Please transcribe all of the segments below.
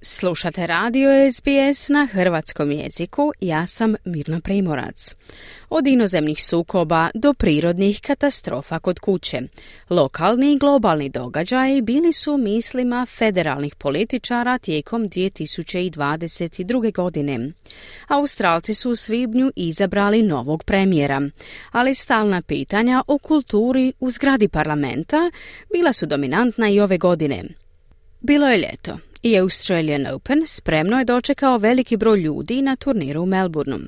Slušate radio SBS na hrvatskom jeziku, ja sam Mirna Primorac. Od inozemnih sukoba do prirodnih katastrofa kod kuće. Lokalni i globalni događaji bili su mislima federalnih političara tijekom 2022. godine. Australci su u svibnju izabrali novog premijera, ali stalna pitanja o kulturi u zgradi parlamenta bila su dominantna i ove godine. Bilo je ljeto i Australian Open spremno je dočekao veliki broj ljudi na turniru u Melbourneu.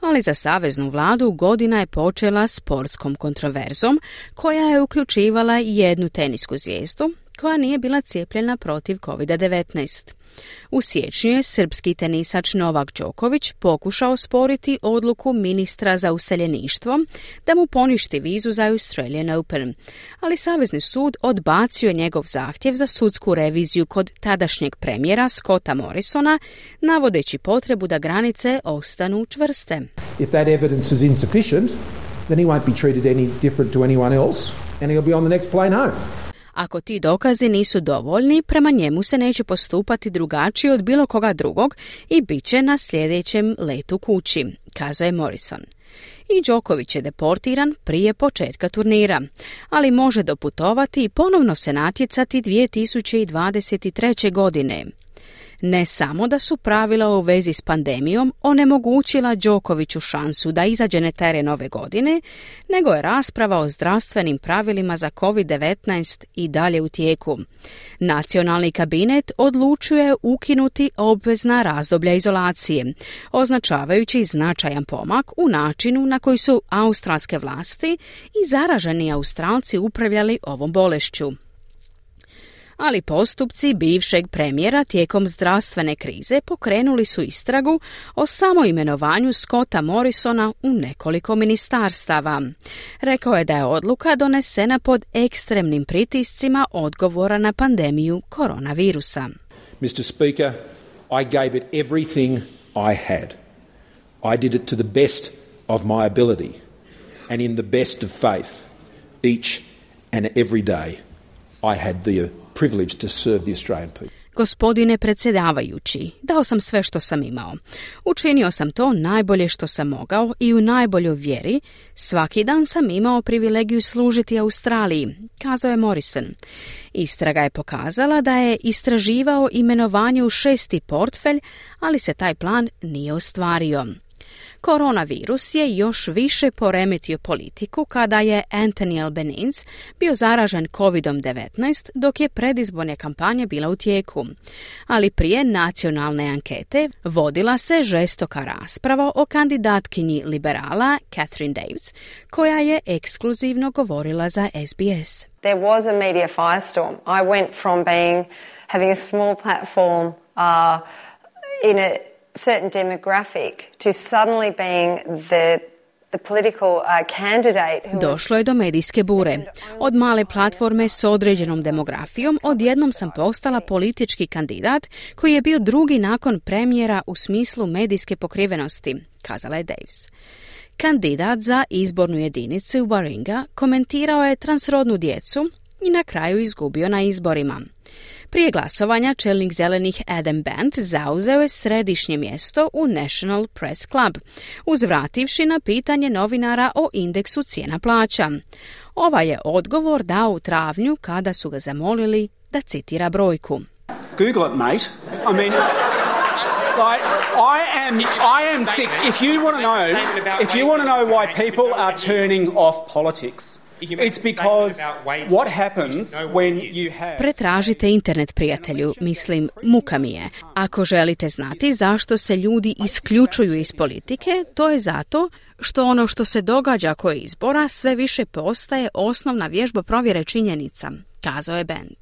Ali za saveznu vladu godina je počela sportskom kontroverzom koja je uključivala jednu tenisku zvijezdu koja nije bila cijepljena protiv COVID-19. U siječnju je srpski tenisač Novak Đoković pokušao sporiti odluku ministra za useljeništvo da mu poništi vizu za Australian Open, ali Savezni sud odbacio je njegov zahtjev za sudsku reviziju kod tadašnjeg premijera Scotta Morrisona, navodeći potrebu da granice ostanu čvrste. If that evidence is insufficient, then he won't be treated any different to anyone else and he'll be on the next plane home. Ako ti dokazi nisu dovoljni, prema njemu se neće postupati drugačije od bilo koga drugog i bit će na sljedećem letu kući, kazuje Morrison. I Đoković je deportiran prije početka turnira, ali može doputovati i ponovno se natjecati 2023. godine. Ne samo da su pravila u vezi s pandemijom onemogućila Đokoviću šansu da izađe na teren ove godine, nego je rasprava o zdravstvenim pravilima za COVID-19 i dalje u tijeku. Nacionalni kabinet odlučuje ukinuti obvezna razdoblja izolacije, označavajući značajan pomak u načinu na koji su australske vlasti i zaraženi Australci upravljali ovom bolešću ali postupci bivšeg premijera tijekom zdravstvene krize pokrenuli su istragu o samoimenovanju Scotta Morrisona u nekoliko ministarstava. Rekao je da je odluka donesena pod ekstremnim pritiscima odgovora na pandemiju koronavirusa. Mr. Speaker, I gave it everything I had. I did it to the best of my ability and in the best of faith each and every day. I had the privilege to serve the Australian people. Gospodine predsjedavajući, dao sam sve što sam imao. Učinio sam to najbolje što sam mogao i u najboljoj vjeri. Svaki dan sam imao privilegiju služiti Australiji, kazao je Morrison. Istraga je pokazala da je istraživao imenovanje u šesti portfelj, ali se taj plan nije ostvario. Koronavirus je još više poremetio politiku kada je Anthony Albanese bio zaražen COVID-19 dok je predizborna kampanja bila u tijeku. Ali prije nacionalne ankete vodila se žestoka rasprava o kandidatkinji liberala Catherine Davis, koja je ekskluzivno govorila za SBS. There was a media firestorm. I went from being having a small platform uh, in a certain demographic to suddenly being the uh, Došlo je do medijske bure. Od male platforme s određenom demografijom odjednom sam postala politički kandidat koji je bio drugi nakon premijera u smislu medijske pokrivenosti, kazala je Davis. Kandidat za izbornu jedinicu Waringa komentirao je transrodnu djecu i na kraju izgubio na izborima. Prije glasovanja čelnik zelenih Adam Band zauzeo je središnje mjesto u National Press Club, uzvrativši na pitanje novinara o indeksu cijena plaća. Ova je odgovor dao u travnju kada su ga zamolili da citira brojku. Google it, mate. I mean, like, I am, I am sick. If you want to know, if you want to know why people are turning off politics, Pretražite internet, prijatelju, mislim, muka mi je. Ako želite znati zašto se ljudi isključuju iz politike, to je zato što ono što se događa koje izbora sve više postaje osnovna vježba provjere činjenica, kazao je Bend.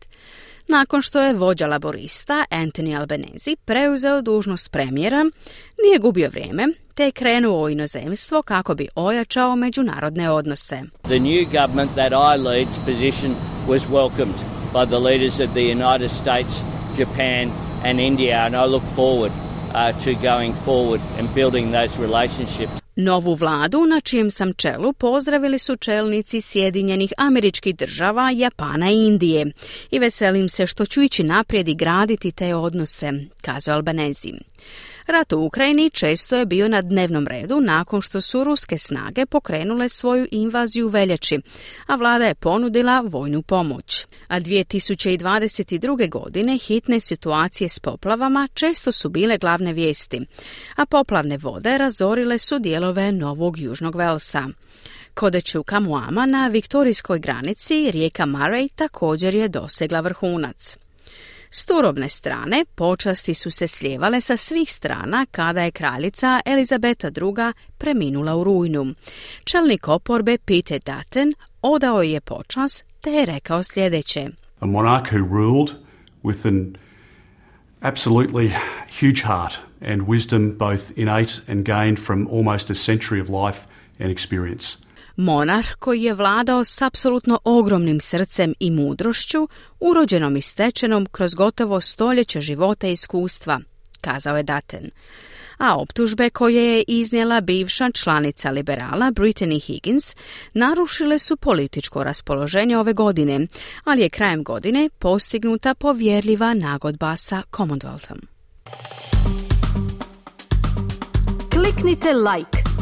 Nakon što je vođa laborista Anthony Albanese preuzeo dužnost premijera, nije gubio vrijeme, te je krenuo u inozemstvo kako bi ojačao međunarodne odnose. The new government that I lead's position was welcomed by the leaders of the United States, Japan and India and I look forward uh, to going forward and building those relationships. Novu vladu na čijem sam čelu pozdravili su čelnici Sjedinjenih američkih država, Japana i Indije i veselim se što ću ići naprijed i graditi te odnose, kazao Albanezi. Rat u Ukrajini često je bio na dnevnom redu nakon što su ruske snage pokrenule svoju invaziju veljači, a vlada je ponudila vojnu pomoć. A 2022. godine hitne situacije s poplavama često su bile glavne vijesti, a poplavne vode razorile su dijelove Novog Južnog Velsa. Kodeći u Kamuama na viktorijskoj granici rijeka Murray također je dosegla vrhunac. S turobne strane počasti su se slijevale sa svih strana kada je kraljica Elizabeta II. preminula u rujnu. Čelnik oporbe Peter Dutton odao je počas te je rekao sljedeće. A monarch who ruled with an absolutely huge heart and wisdom both innate and gained from almost a century of life and experience. Monarh koji je vladao s apsolutno ogromnim srcem i mudrošću, urođenom i stečenom kroz gotovo stoljeća života i iskustva, kazao je Daten. A optužbe koje je iznijela bivša članica liberala Brittany Higgins narušile su političko raspoloženje ove godine, ali je krajem godine postignuta povjerljiva nagodba sa Commonwealthom. Kliknite like,